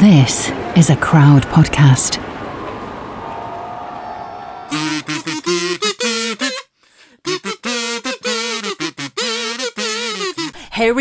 This is a crowd podcast.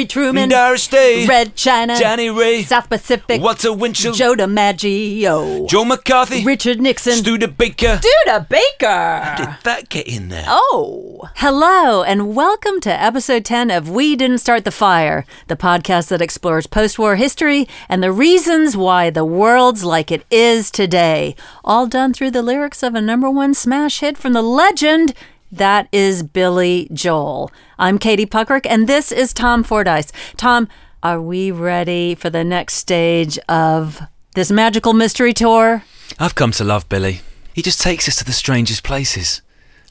Harry Truman, Doris Day, Red China, Johnnie Ray, South Pacific, Walter Winchell, Joe DiMaggio, Joe McCarthy, Richard Nixon, Studebaker. Duda Baker. Did that get in there? Oh, hello, and welcome to episode 10 of We Didn't Start the Fire, the podcast that explores post war history and the reasons why the world's like it is today. All done through the lyrics of a number one smash hit from the legend. That is Billy Joel. I'm Katie Puckrick, and this is Tom Fordyce. Tom, are we ready for the next stage of this magical mystery tour? I've come to love Billy. He just takes us to the strangest places.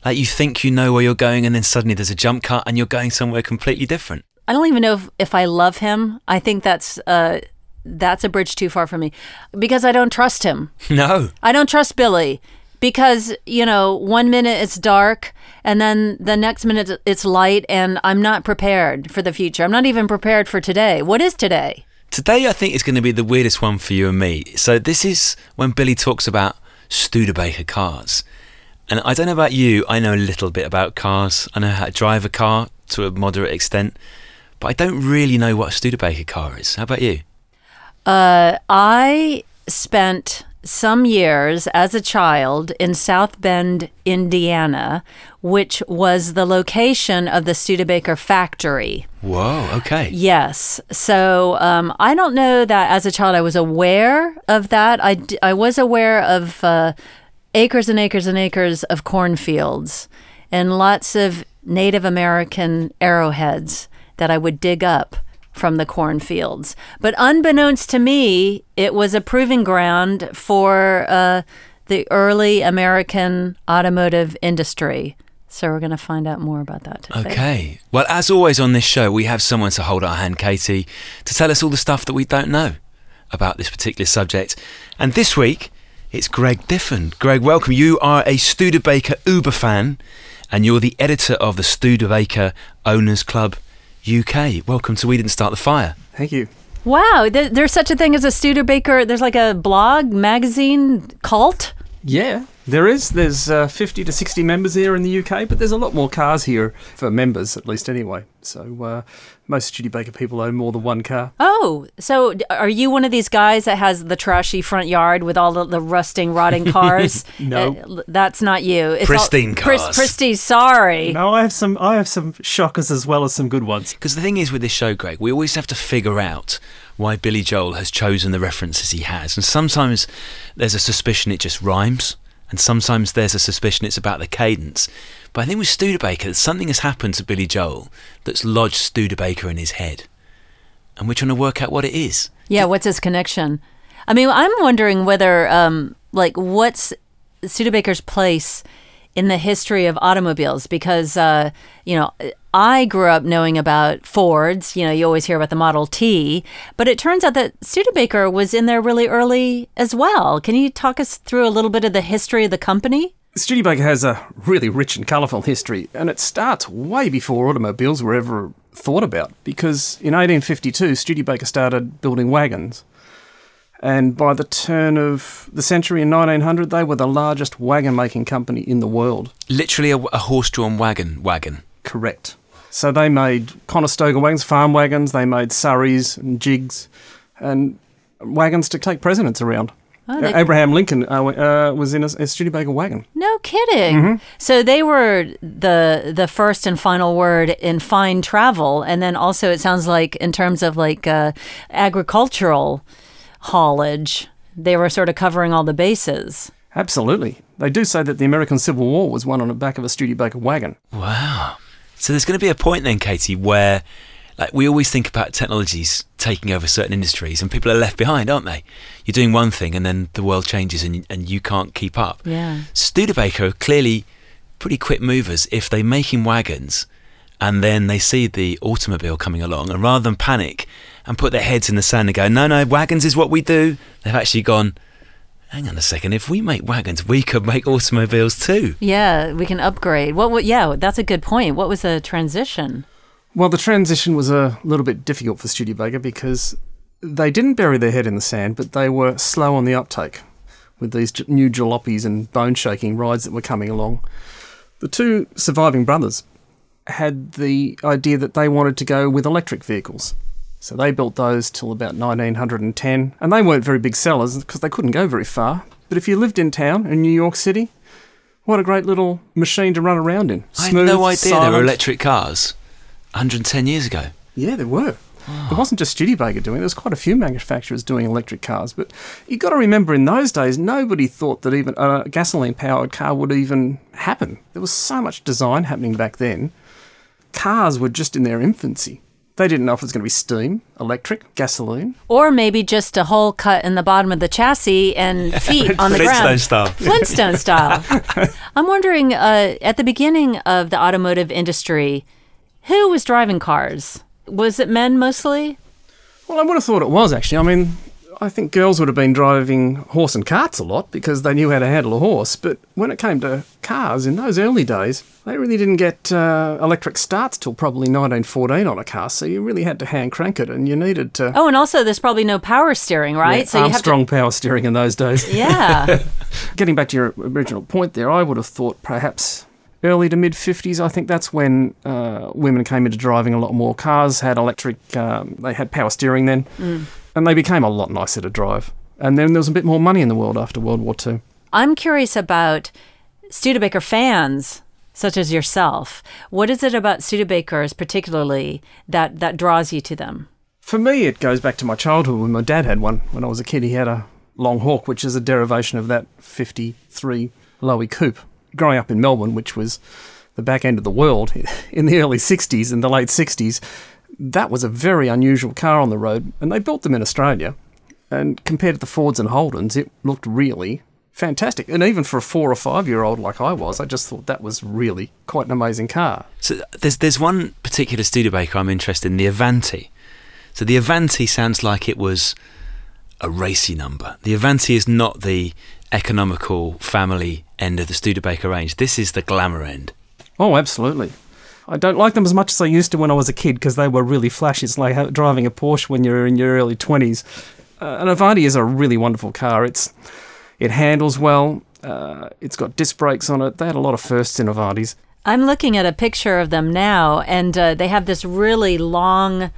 Like you think you know where you're going, and then suddenly there's a jump cut, and you're going somewhere completely different. I don't even know if, if I love him. I think that's uh, that's a bridge too far for me because I don't trust him. No, I don't trust Billy because you know one minute it's dark and then the next minute it's light and I'm not prepared for the future. I'm not even prepared for today. What is today? Today, I think is going to be the weirdest one for you and me. So, this is when Billy talks about Studebaker cars. And I don't know about you, I know a little bit about cars. I know how to drive a car to a moderate extent, but I don't really know what a Studebaker car is. How about you? Uh, I spent some years as a child in South Bend, Indiana, which was the location of the Studebaker factory. Whoa, okay. Yes. So um, I don't know that as a child I was aware of that. I, I was aware of uh, acres and acres and acres of cornfields and lots of Native American arrowheads that I would dig up from the cornfields. But unbeknownst to me, it was a proving ground for uh, the early American automotive industry. So we're going to find out more about that today. Okay. Well, as always on this show, we have someone to hold our hand, Katie, to tell us all the stuff that we don't know about this particular subject. And this week, it's Greg Diffin. Greg, welcome. You are a Studebaker Uber fan, and you're the editor of the Studebaker Owners Club UK. Welcome to We Didn't Start the Fire. Thank you. Wow, th- there's such a thing as a Studebaker. There's like a blog, magazine, cult. Yeah, there is. There's uh, 50 to 60 members here in the UK, but there's a lot more cars here for members, at least anyway. So uh, most Judy Studebaker people own more than one car. Oh, so are you one of these guys that has the trashy front yard with all the, the rusting, rotting cars? No. Uh, that's not you. It's Pristine pris- cars. pristine. Sorry. No, I have some. I have some shockers as well as some good ones. Because the thing is with this show, Greg, we always have to figure out why Billy Joel has chosen the references he has. And sometimes there's a suspicion it just rhymes, and sometimes there's a suspicion it's about the cadence. But I think with Studebaker, something has happened to Billy Joel that's lodged Studebaker in his head. And we're trying to work out what it is. Yeah, what's his connection? I mean, I'm wondering whether, um, like, what's Studebaker's place in the history of automobiles? Because, uh, you know, I grew up knowing about Fords. You know, you always hear about the Model T, but it turns out that Studebaker was in there really early as well. Can you talk us through a little bit of the history of the company? Studebaker has a really rich and colourful history, and it starts way before automobiles were ever thought about. Because in 1852, Studebaker started building wagons. And by the turn of the century in 1900, they were the largest wagon making company in the world. Literally a, a horse drawn wagon. Wagon. Correct. So they made Conestoga wagons, farm wagons, they made surreys and jigs, and wagons to take presidents around. Oh, they- Abraham Lincoln uh, uh, was in a, a Studebaker wagon. No kidding. So they were the the first and final word in fine travel, and then also it sounds like in terms of like uh, agricultural haulage, they were sort of covering all the bases. Absolutely. They do say that the American Civil War was won on the back of a Studebaker wagon. Wow. So there's going to be a point then, Katie, where like we always think about technologies taking over certain industries and people are left behind, aren't they? You're doing one thing and then the world changes and, and you can't keep up. Yeah. Studebaker are clearly pretty quick movers if they're making wagons and then they see the automobile coming along and rather than panic and put their heads in the sand and go, no, no, wagons is what we do, they've actually gone, hang on a second, if we make wagons, we could make automobiles too. Yeah, we can upgrade. What? wa- Yeah, that's a good point. What was the transition? Well, the transition was a little bit difficult for Studebaker because they didn't bury their head in the sand, but they were slow on the uptake with these j- new jalopies and bone shaking rides that were coming along. The two surviving brothers had the idea that they wanted to go with electric vehicles. So they built those till about 1910, and they weren't very big sellers because they couldn't go very far. But if you lived in town in New York City, what a great little machine to run around in. I had no idea there were electric cars 110 years ago. Yeah, there were. It wasn't just Studebaker doing it. There was quite a few manufacturers doing electric cars. But you've got to remember, in those days, nobody thought that even a gasoline-powered car would even happen. There was so much design happening back then. Cars were just in their infancy. They didn't know if it was going to be steam, electric, gasoline. Or maybe just a hole cut in the bottom of the chassis and feet on the ground. Flintstone style. Flintstone style. I'm wondering, uh, at the beginning of the automotive industry, who was driving cars? Was it men mostly? Well, I would have thought it was actually. I mean, I think girls would have been driving horse and carts a lot because they knew how to handle a horse. But when it came to cars in those early days, they really didn't get uh, electric starts till probably 1914 on a car. So you really had to hand crank it, and you needed to. Oh, and also there's probably no power steering, right? Yeah, so you have Armstrong power steering in those days. Yeah. Getting back to your original point there, I would have thought perhaps early to mid 50s. I think that's when uh, women came into driving a lot more. Cars had electric, um, they had power steering then, and they became a lot nicer to drive. And then there was a bit more money in the world after World War II. I'm curious about Studebaker fans such as yourself. What is it about Studebakers particularly that, that draws you to them? For me, it goes back to my childhood when my dad had one. When I was a kid, he had a Long Hawk, which is a derivation of that 53 Loewy Coupe. Growing up in Melbourne, which was the back end of the world in the early 60s and the late 60s, that was a very unusual car on the road, and they built them in Australia. And compared to the Fords and Holdens, it looked really fantastic. And even for a four or five year old like I was, I just thought that was really quite an amazing car. So there's there's one particular Studebaker I'm interested in, the Avanti. So the Avanti sounds like it was a racy number. The Avanti is not the economical family end of the Studebaker range. This is the glamour end. Oh, absolutely. I don't like them as much as I used to when I was a kid because they were really flashy. It's like driving a Porsche when you're in your early 20s. Uh, an Avanti is a really wonderful car. It's It handles well, uh, it's got disc brakes on it. They had a lot of firsts in Avantis. I'm looking at a picture of them now, and uh, they have this really long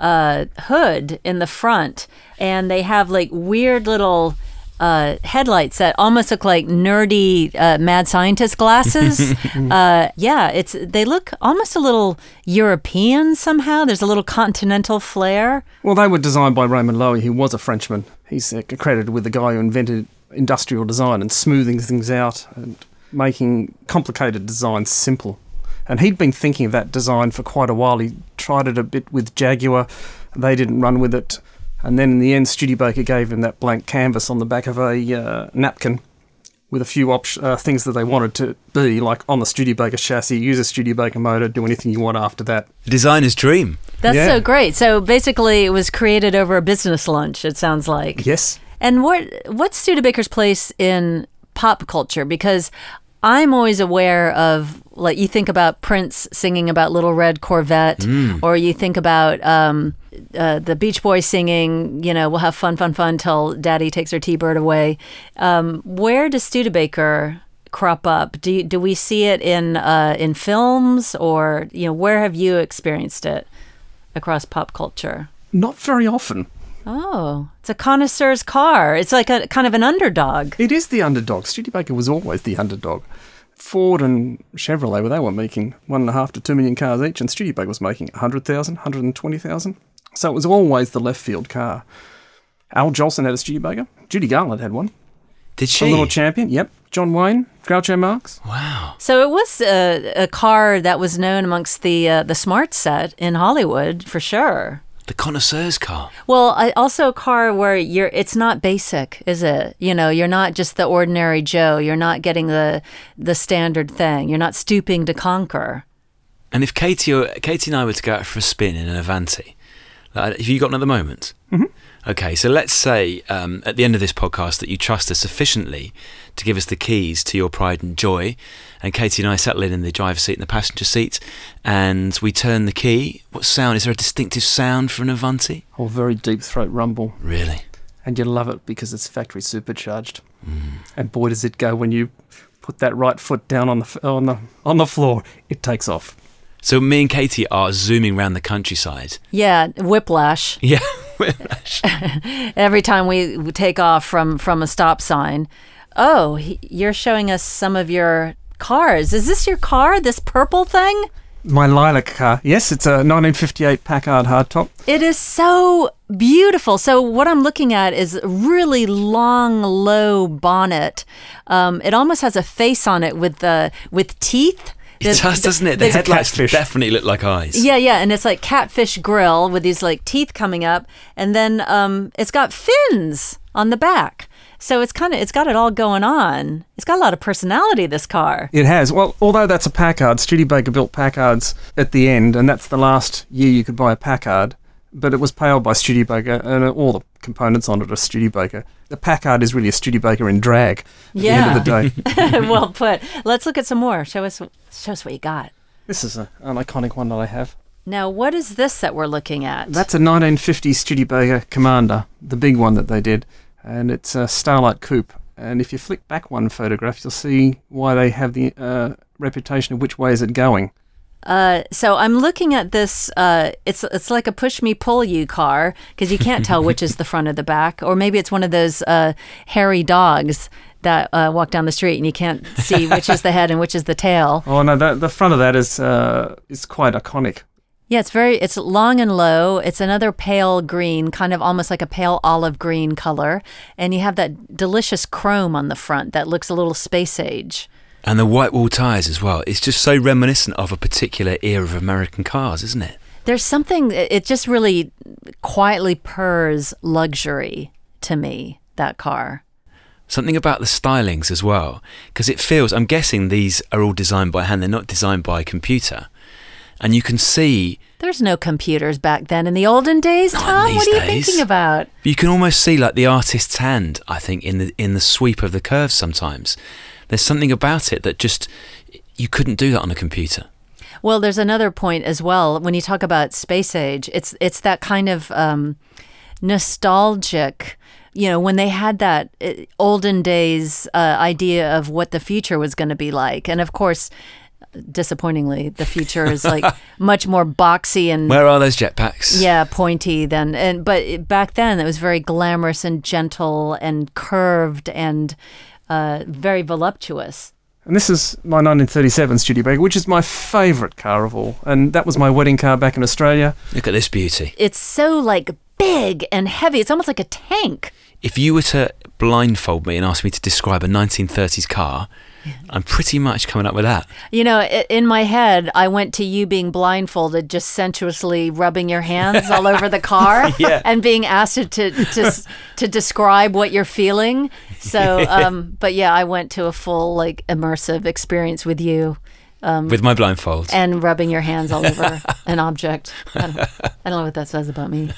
uh, hood in the front, and they have like weird little uh, headlights that almost look like nerdy uh, mad scientist glasses. uh, yeah, it's they look almost a little European somehow. There's a little continental flair. Well, they were designed by Raymond Loewy, who was a Frenchman. He's uh, credited with the guy who invented industrial design and smoothing things out and making complicated designs simple. And he'd been thinking of that design for quite a while. He tried it a bit with Jaguar. They didn't run with it. And then in the end, Studebaker gave him that blank canvas on the back of a uh, napkin with a few op- uh, things that they wanted to be, like on the Studebaker chassis, use a Studebaker motor, do anything you want after that. The designer's dream. That's Yeah. so great. So basically, it was created over a business lunch. It sounds like. Yes. And what what's Studebaker's place in pop culture? Because I'm always aware of like you think about Prince singing about Little Red Corvette, or you think about um, uh, the Beach Boys singing, you know, we'll have fun, fun, fun till Daddy takes her T-bird away. Um, where does Studebaker crop up? Do you, do we see it in uh, in films, or you know, where have you experienced it across pop culture? Not very often. Oh, it's a connoisseur's car. It's like a kind of an underdog. It is the underdog. Studebaker was always the underdog. Ford and Chevrolet, well, they were making one and a half to two million cars each, and Studebaker was making 100,000, 120,000. So it was always the left field car. Al Jolson had a Studebaker. Judy Garland had one. Did she? A little champion. Yep. John Wayne, Groucho Marx. wow. So it was a, a car that was known amongst the uh, the smart set in Hollywood for sure. The connoisseur's car. Well, I, also a car where you're it's not basic, is it? You know, you're not just the ordinary Joe. You're not getting the the standard thing. You're not stooping to conquer. And if Katie or Katie and I were to go out for a spin in an Avanti, like, have you got one at the moment? Mm-hmm. Okay, so let's say um, at the end of this podcast that you trust us sufficiently to give us the keys to your pride and joy, and Katie and I settle in in the driver's seat and the passenger seat, and we turn the key. What sound? Is there a distinctive sound for an Avanti? Or very deep throat rumble. Really? And you love it because it's factory supercharged. And boy, does it go when you put that right foot down on the on the on the floor. It takes off. So me and Katie are zooming around the countryside. Yeah, whiplash. Yeah. whiplash. Every time we take off from from a stop sign. Oh, he- you're showing us some of your cars. Is this your car? This purple thing? My lilac car. Yes, it's a 1958 Packard hardtop. It is so beautiful. So what I'm looking at is a really long, low bonnet. Um, it almost has a face on it with the with teeth. It The- does, doesn't it? The the- headlights catfish. definitely look like eyes. Yeah, yeah, and it's like catfish grill with these like teeth coming up, and then um, it's got fins on the back. So it's kind of it's got it all going on. It's got a lot of personality. This car. It has. Well, although that's a Packard, Studebaker built Packards at the end, and that's the last year you could buy a Packard. But it was powered by Studebaker, and all the components on it are Studebaker. The Packard is really a Studebaker in drag. At the end of the day, well put. Let's look at some more. Show us show us what you got. this is a, an iconic one that I have. Now, what is this that we're looking at? That's a 1950 Studebaker Commander, the big one that they did, and it's a Starlight Coupe. And if you flick back one photograph, you'll see why they have the uh, reputation of which way is it going. Uh, so I'm looking at this. Uh, it's it's like a push me pull you car because you can't tell which is the front or the back, or maybe it's one of those uh, hairy dogs that uh, walk down the street and you can't see which is the head and which is the tail. Oh no, that, the front of that is uh, is quite iconic. Yeah, it's very it's long and low. It's another pale green, kind of almost like a pale olive green color, and you have that delicious chrome on the front that looks a little space age. And the white wall tyres as well. It's just so reminiscent of a particular era of American cars, isn't it? There's something it just really quietly purrs luxury to me that car. Something about the stylings as well, because it feels, I'm guessing these are all designed by hand, they're not designed by a computer. And you can see, There's no computers back then in the olden days, Tom. What are you days. thinking about? you can almost see like the artist's hand, I think, in the in the sweep of the curves sometimes. There's something about it that just you couldn't do that on a computer. Well, there's another point as well. When you talk about space age, it's it's that kind of um, nostalgic. You know, when they had that uh, olden days uh, idea of what the future was going to be like, and of course, disappointingly, the future is like much more boxy and Where are those jetpacks? yeah, pointy than and but back then it was very glamorous and gentle and curved and uh, very voluptuous. And this is my 1937 Studio Studebaker, which is my favourite car of all. And that was my wedding car back in Australia. Look at this beauty. It's so like big and heavy. It's almost like a tank. If you were to blindfold me and ask me to describe a 1930s car, I'm pretty much coming up with that. You know, in my head, I went to you being blindfolded, just sensuously rubbing your hands all over the car, Yeah. and being asked to to to, describe what you're feeling. So, um, but yeah, I went to a full like immersive experience with you. with my blindfold. and rubbing your hands all over an object. I don't, I don't know what that says about me.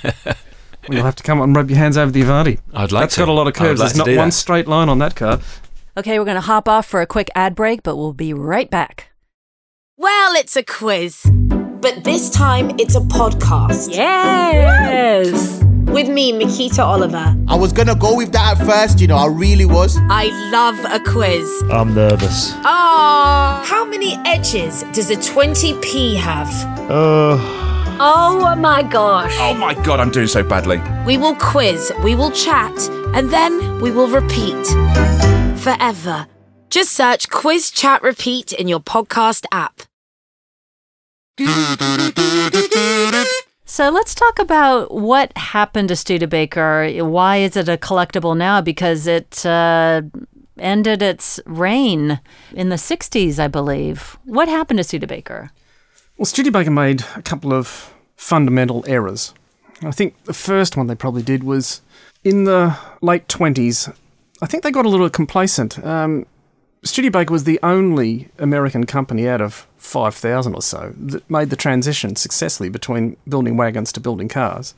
Well, you'll have to come up and rub your hands over the Avanti. I'd like That's to. got a lot of curves. like There's not one that. straight line on that car. Okay, we're going to hop off for a quick ad break, but we'll be right back. Well, it's a quiz. But this time it's a podcast. Yes! With me, Makita Oliver. I was gonna go with that at first, you know, I really was. I love a quiz. I'm nervous. Ah. How many edges does a 20p have? Uh, Oh my gosh. Oh my god, I'm doing so badly. We will quiz, we will chat, and then we will repeat. Forever. Just search Quiz Chat Repeat in your podcast app. So let's talk about what happened to Studebaker. Why is it a collectible now? Because it uh, ended its reign in the 60s, I believe. What happened to Studebaker? Well, Studebaker made a couple of fundamental errors. I think the first one they probably did was in the late 20s. I think they got a little complacent. Um, Studebaker was the only American company out of 5,000 or so that made the transition successfully between building wagons to building cars.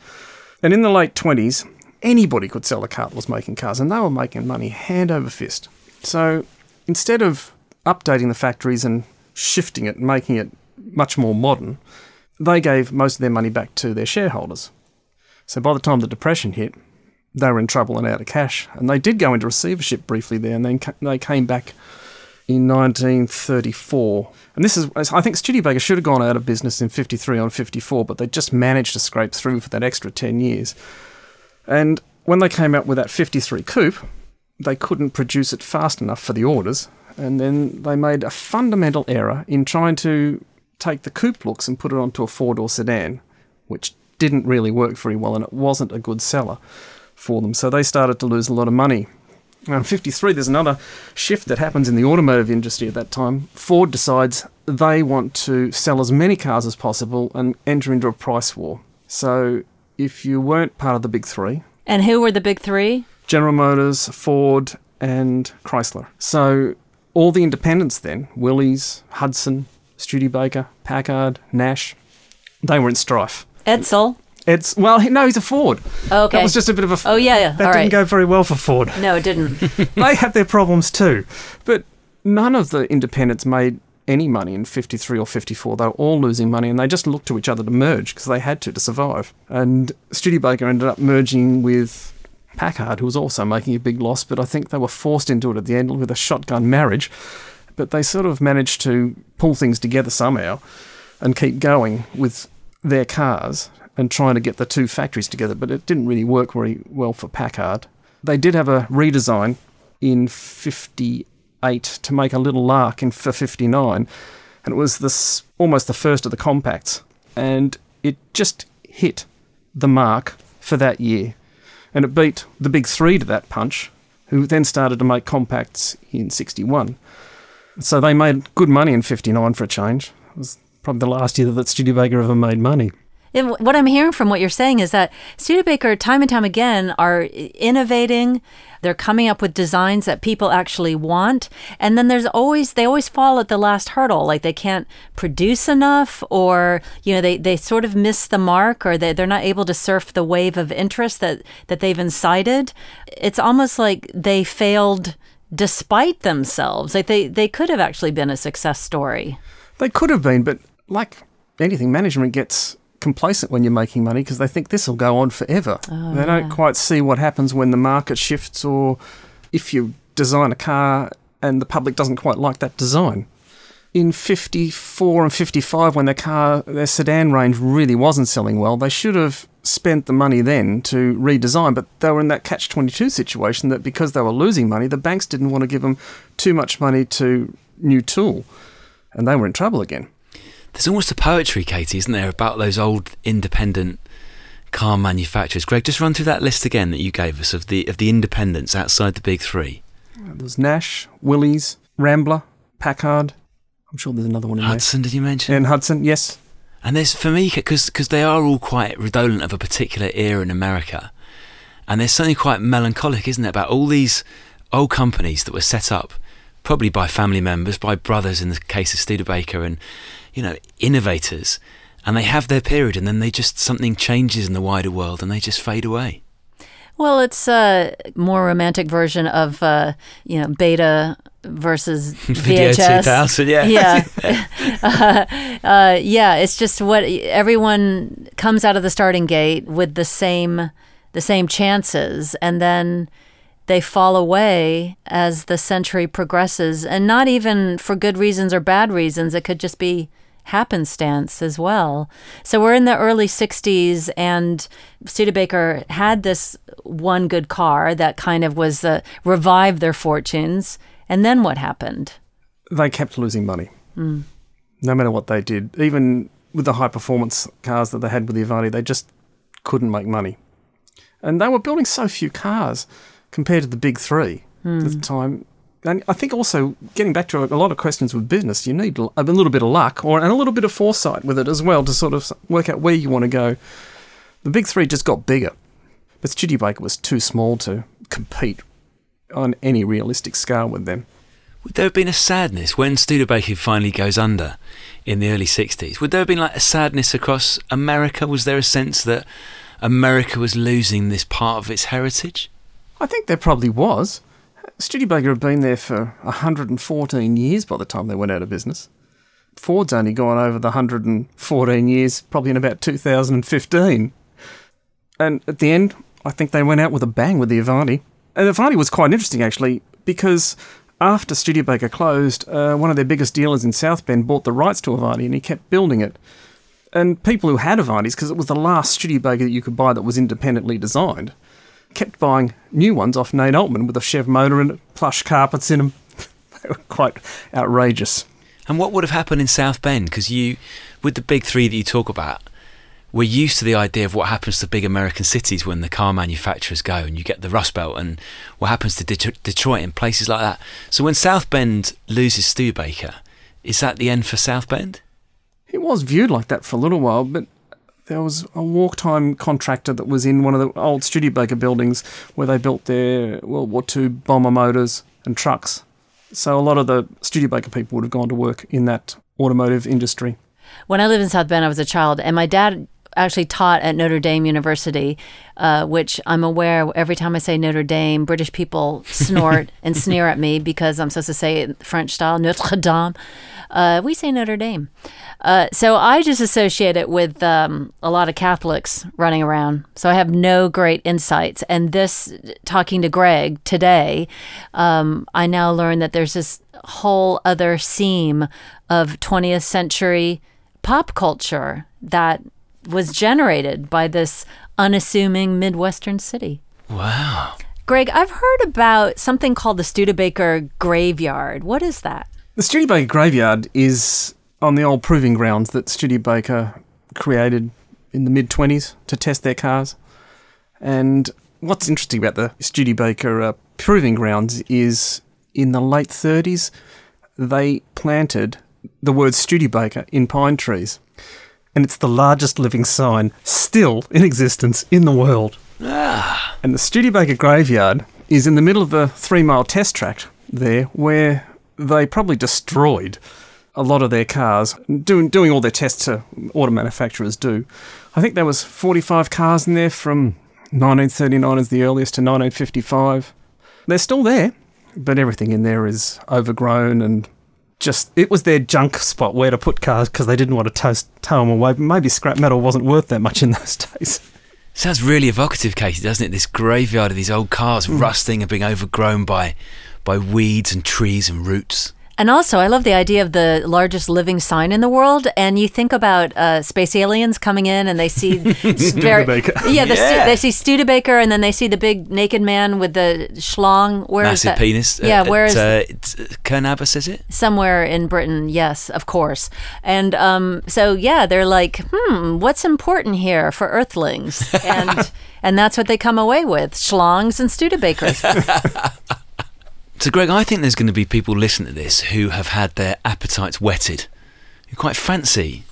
And in the late 20s, anybody could sell a car that was making cars, and they were making money hand over fist. So instead of updating the factories and shifting it and making it much more modern, they gave most of their money back to their shareholders. So by the time the Depression hit, they were in trouble and out of cash. And they did go into receivership briefly there, and then ca- they came back in 1934. And this is, I think Studebaker should have gone out of business in 53 on 54, but they just managed to scrape through for that extra 10 years. And when they came out with that 53 coupe, they couldn't produce it fast enough for the orders. And then they made a fundamental error in trying to take the coupe looks and put it onto a four door sedan, which didn't really work very well and it wasn't a good seller for them. So they started to lose a lot of money. Now, in 53, there's another shift that happens in the automotive industry at that time. Ford decides they want to sell as many cars as possible and enter into a price war. So if you weren't part of the big three, And who were the big three? General Motors, Ford, and Chrysler. So all the independents then, Willys, Hudson, Studebaker, Packard, Nash, they were in strife. Edsel. It's well, no, he's a Ford. Oh, okay. That was just a bit of a. Oh, yeah, yeah. That All didn't right. go very well for Ford. No, it didn't. they have their problems too, but none of the independents made any money in 53 or 54. They were all losing money, and they just looked to each other to merge because they had to to survive. And Studebaker ended up merging with Packard, who was also making a big loss, but I think they were forced into it at the end with a shotgun marriage. But they sort of managed to pull things together somehow and keep going with their cars and trying to get the two factories together, but it didn't really work very well for Packard. They did have a redesign in 58 to make a little lark in for 59, and it was this almost the first of the compacts, and it just hit the mark for that year, and it beat the big three to that punch, who then started to make compacts in 61. So they made good money in 59 for a change. It was probably the last year that Studebaker ever made money. And what I'm hearing from what you're saying is that Studebaker, time and time again, are innovating. They're coming up with designs that people actually want, and then there's always they always fall at the last hurdle. Like they can't produce enough, or you know they, they sort of miss the mark, or they they're not able to surf the wave of interest that that they've incited. It's almost like they failed despite themselves. Like they they could have actually been a success story. They could have been, but like anything, management gets complacent when you're making money because they think this will go on forever. Oh, they don't quite see what happens when the market shifts or if you design a car and the public doesn't quite like that design. In 54 and 55, when their car, their sedan range really wasn't selling well, they should have spent the money then to redesign, but they were in that catch 22 situation that because they were losing money, the banks didn't want to give them too much money to new tool, and they were in trouble again. There's almost a poetry, Katie, isn't there, about those old independent car manufacturers. Greg, just run through that list again that you gave us of the of the independents outside the big three. Uh, there's Nash, Willys, Rambler, Packard. I'm sure there's another one in Hudson, did you mention? there. And Hudson, yes. And there's for me because they are all quite redolent of a particular era in America, and there's something quite melancholic, isn't it, about all these old companies that were set up probably by family members, by brothers in the case of Studebaker, and you know innovators, and they have their period, and then they just something changes in the wider world, and they just fade away. Well, it's a more romantic version of uh, you know beta versus Video VHS. 2000, yeah. yeah, uh, uh, yeah. It's just what everyone comes out of the starting gate with the same the same chances, and then they fall away as the century progresses, and not even for good reasons or bad reasons. It could just be happenstance as well. So we're in the early 60s, and Studebaker had this one good car that kind of was uh, revived their fortunes. And then what happened? They kept losing money. No matter what they did. Even with the high performance cars that they had with the Avanti, they just couldn't make money. And they were building so few cars compared to the big three at the time. And I think also getting back to a lot of questions with business, you need a little bit of luck or and a little bit of foresight with it as well to sort of work out where you want to go. The big three just got bigger, but Studebaker was too small to compete on any realistic scale with them. Would there have been a sadness when Studebaker finally goes under in the early 60s? Would there have been like a sadness across America? Was there a sense that, America was losing this part of its heritage? I think there probably was. Studebaker had been there for 114 years by the time they went out of business. Ford's only gone over the 114 years, probably in about 2015. And at the end, I think they went out with a bang with the Avanti. And the Avanti was quite interesting, actually, because after Studebaker closed, uh, one of their biggest dealers in South Bend bought the rights to Avanti and he kept building it. And people who had Avantis, because it was the last Studebaker that you could buy that was independently designed, kept buying new ones off Nate Altman with a Chev motor and plush carpets in them. they were quite outrageous. And what would have happened in South Bend? Because you, with the big three that you talk about, we're used to the idea of what happens to big American cities when the car manufacturers go and you get the Rust Belt and what happens to Det- Detroit and places like that. So when South Bend loses Studebaker, is that the end for South Bend? It was viewed like that for a little while, but there was a walk time contractor that was in one of the old Studebaker buildings where they built their World War II bomber motors and trucks. So a lot of the Studebaker people would have gone to work in that automotive industry. When I lived in South Bend, I was a child, and my dad actually taught at Notre Dame University, uh, which I'm aware every time I say Notre Dame, British people snort and sneer at me because I'm supposed to say it French style, Notre Dame. Uh, we say Notre Dame. Uh, so I just associate it with um, a lot of Catholics running around. So I have no great insights. And this, talking to Greg today, um, I now learn that there's this whole other seam of 20th century pop culture that was generated by this unassuming Midwestern city. Wow. Greg, I've heard about something called the Studebaker Graveyard. What is that? The Studebaker graveyard is on the old proving grounds that Studebaker created in the mid 20s to test their cars. And what's interesting about the Studebaker uh, proving grounds is in the late 30s, they planted the word Studebaker in pine trees. And it's the largest living sign still in existence in the world. Ah. And the Studebaker graveyard is in the middle of a three mile test track there where they probably destroyed a lot of their cars, doing, doing all their tests uh, auto manufacturers do. I think there was 45 cars in there from 1939 as the earliest to 1955. They're still there, but everything in there is overgrown and just it was their junk spot where to put cars because they didn't want to toast, tow them away. Maybe scrap metal wasn't worth that much in those days. Sounds really evocative, Katie, doesn't it? This graveyard of these old cars rusting and being overgrown by by weeds and trees and roots. And also, I love the idea of the largest living sign in the world. And you think about uh, space aliens coming in, and they see very, Studebaker. yeah, the Stu- they see Studebaker, and then they see the big naked man with the schlong. Where is Massive that? penis. Yeah, uh, where is uh, it's, uh, Cerne Abbas, is it? somewhere in Britain? Yes, of course. And um, so, yeah, they're like, hmm, what's important here for Earthlings? And and that's what they come away with: schlongs and Studebakers. So, Greg, I think there's going to be people listening to this who have had their appetites whetted, who quite fancy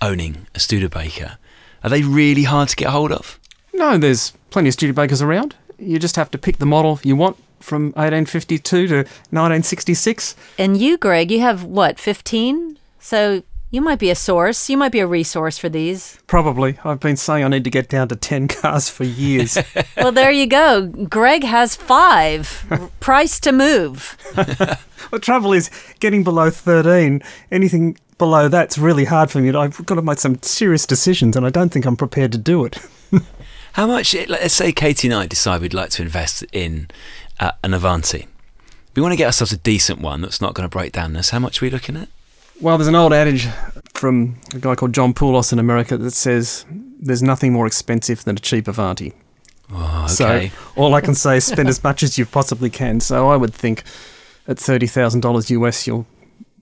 owning a Studebaker. Are they really hard to get hold of? No, there's plenty of Studebakers around. You just have to pick the model you want from 1852 to 1966. And you, Greg, you have what, 15? So you might be a source. You might be a resource for these. Probably. I've been saying I need to get down to 10 cars for years. Well, there you go. Greg has five. Price to move. the trouble is, getting below 13, anything below that's really hard for me. I've got to make some serious decisions, and I don't think I'm prepared to do it. How much, let's say Katie and I decide we'd like to invest in uh, an Avanti. We want to get ourselves a decent one that's not going to break down us. How much are we looking at? Well, there's an old adage from a guy called John Poulos in America that says there's nothing more expensive than a cheap Avanti. Oh, okay. So all I can say is spend as much as you possibly can. So I would think at $30,000 US, you'll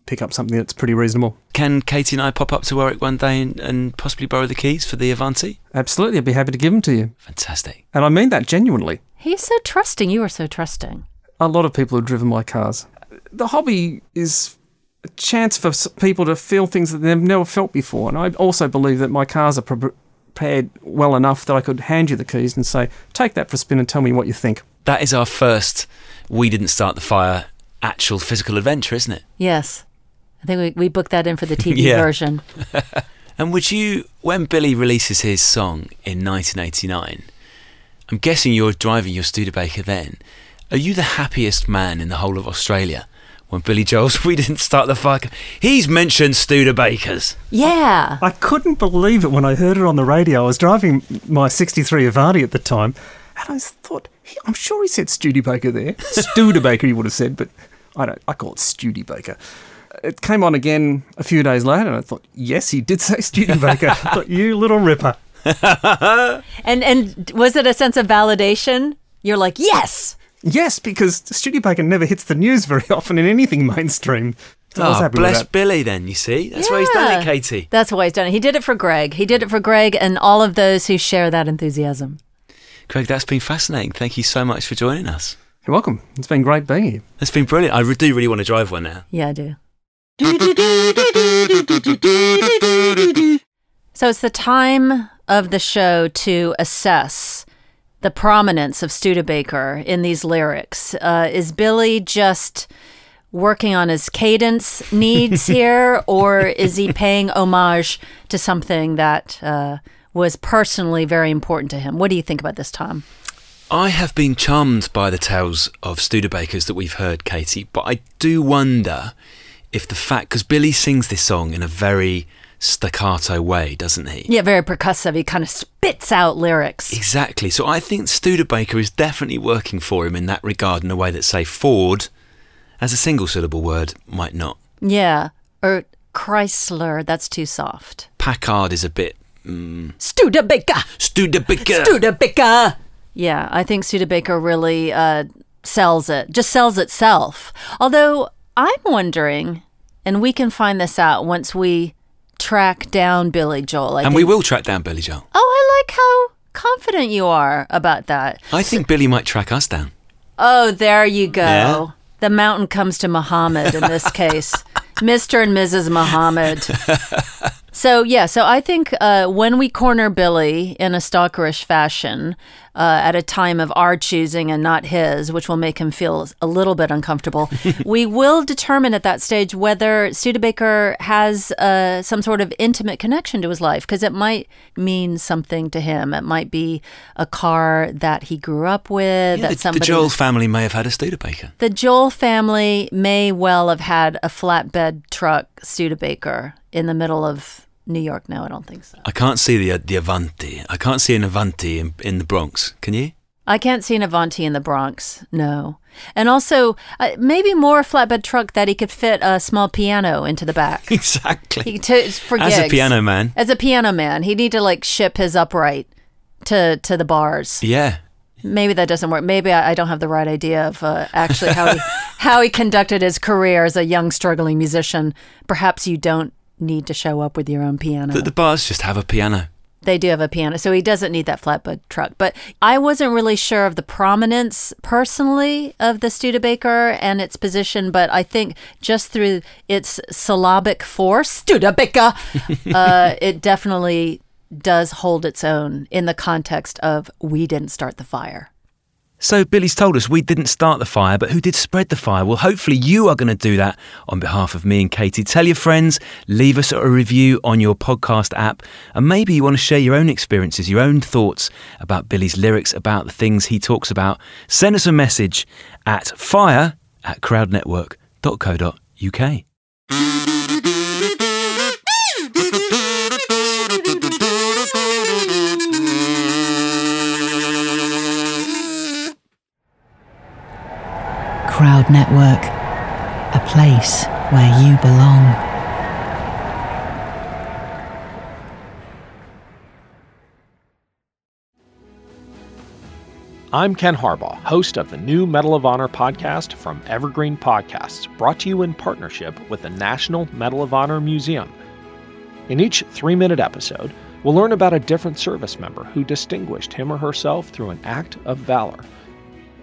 pick up something that's pretty reasonable. Can Katie and I pop up to Warwick one day and, and possibly borrow the keys for the Avanti? Absolutely, I'd be happy to give them to you. Fantastic. And I mean that genuinely. He's so trusting. You are so trusting. A lot of people have driven my cars. The hobby is a chance for people to feel things that they've never felt before. And I also believe that my cars are prepared well enough that I could hand you the keys and say, take that for a spin and tell me what you think. That is our first We Didn't Start the Fire actual physical adventure, isn't it? Yes. I think we, we booked that in for the TV version. And would you, when Billy releases his song in 1989, I'm guessing you're driving your Studebaker then. Are you the happiest man in the whole of Australia when Billy Joel's We Didn't Start the Fire? He's mentioned Studebakers. Yeah. I couldn't believe it when I heard it on the radio. I was driving my 63 Avanti at the time, and I thought, "He- I'm sure he said Studebaker there. Studebaker, he would have said, but I don't. I call it Studebaker. It came on again a few days later, and I thought, yes, he did say Studebaker. I thought, you little ripper. And and was it a sense of validation? You're like, yes. Yes, because Studebaker never hits the news very often in anything mainstream. So Oh, bless. Billy then, you see? That's why he's done it, Katie. That's why he's done it. He did it for Greg. He did it for Greg and all of those who share that enthusiasm. Craig, that's been fascinating. Thank you so much for joining us. You're welcome. It's been great being here. That's been brilliant. I do really want to drive one now. Yeah, I do. So it's the time of the show to assess the prominence of Studebaker in these lyrics. Uh, is Billy just working on his cadence needs here, or is he paying homage to something that uh, was personally very important to him? What do you think about this, Tom? I have been charmed by the tales of Studebakers that we've heard, Katie, but I do wonder if the fact, because Billy sings this song in a very staccato way, doesn't he? Yeah, very percussive. He kind of spits out lyrics. Exactly. So I think Studebaker is definitely working for him in that regard in a way that, say, Ford, as a single syllable word, might not. Yeah. Or Chrysler, that's too soft. Packard is a bit. Mm, Studebaker! Studebaker! Studebaker! Yeah, I think Studebaker really uh, sells it, just sells itself. Although I'm wondering, and we can find this out once we track down Billy Joel. I and think- we will track down Billy Joel. Oh, I like how confident you are about that. I think Billy might track us down. Oh, there you go. Yeah. The mountain comes to Muhammad in this case. Mr. and Mrs. Muhammad. So, yeah, so I think uh, when we corner Billy in a stalkerish fashion uh, at a time of our choosing and not his, which will make him feel a little bit uncomfortable, we will determine at that stage whether Studebaker has uh, some sort of intimate connection to his life, because it might mean something to him. It might be a car that he grew up with, Yeah, that the, the Joel family may have had a Studebaker. the Joel family may well have had a flatbed truck Studebaker in the middle of New York. No, I don't think so. I can't see the the Avanti. I can't see an Avanti in, in the Bronx. Can you? I can't see an Avanti in the Bronx. No. And also, uh, maybe more flatbed truck that he could fit a small piano into the back. Exactly. He to, for As a piano man. As a piano man, he'd need to like ship his upright to to the bars. Yeah. Maybe that doesn't work. Maybe I, I don't have the right idea of uh, actually how he how he conducted his career as a young struggling musician. Perhaps you don't need to show up with your own piano. The, the bars just have a piano. they do have a piano, so he doesn't need that flatbed truck. But I wasn't really sure of the prominence personally of the Studebaker and its position, but I think just through its syllabic force, Studebaker, uh, it definitely does hold its own in the context of we didn't start the fire. So Billy's told us we didn't start the fire, but who did spread the fire? Well, hopefully you are going to do that on behalf of me and Katie. Tell your friends, leave us a review on your podcast app, and maybe you want to share your own experiences, your own thoughts about Billy's lyrics, about the things he talks about. Send us a message at fire at crowdnetwork.co.uk. Crowd Network, a place where you belong. I'm Ken Harbaugh, host of the new Medal of Honor podcast from Evergreen Podcasts, brought to you in partnership with the National Medal of Honor Museum. In each three minute episode, we'll learn about a different service member who distinguished him or herself through an act of valor.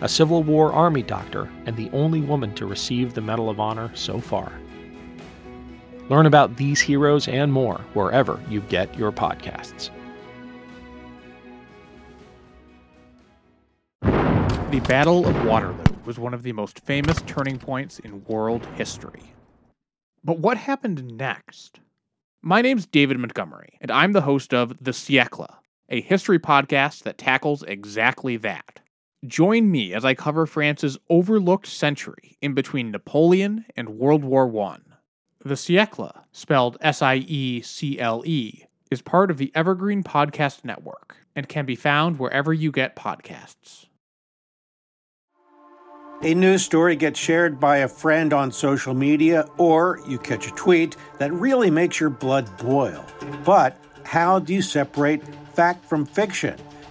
a Civil War Army doctor and the only woman to receive the Medal of Honor so far. Learn about these heroes and more wherever you get your podcasts. The Battle of Waterloo was one of the most famous turning points in world history. But what happened next? My name's David Montgomery, and I'm the host of The Siècle, a history podcast that tackles exactly that. Join me as I cover France's overlooked century in between Napoleon and World War I. The Siècle, spelled S I E C L E, is part of the Evergreen Podcast Network and can be found wherever you get podcasts. A news story gets shared by a friend on social media, or you catch a tweet that really makes your blood boil. But how do you separate fact from fiction?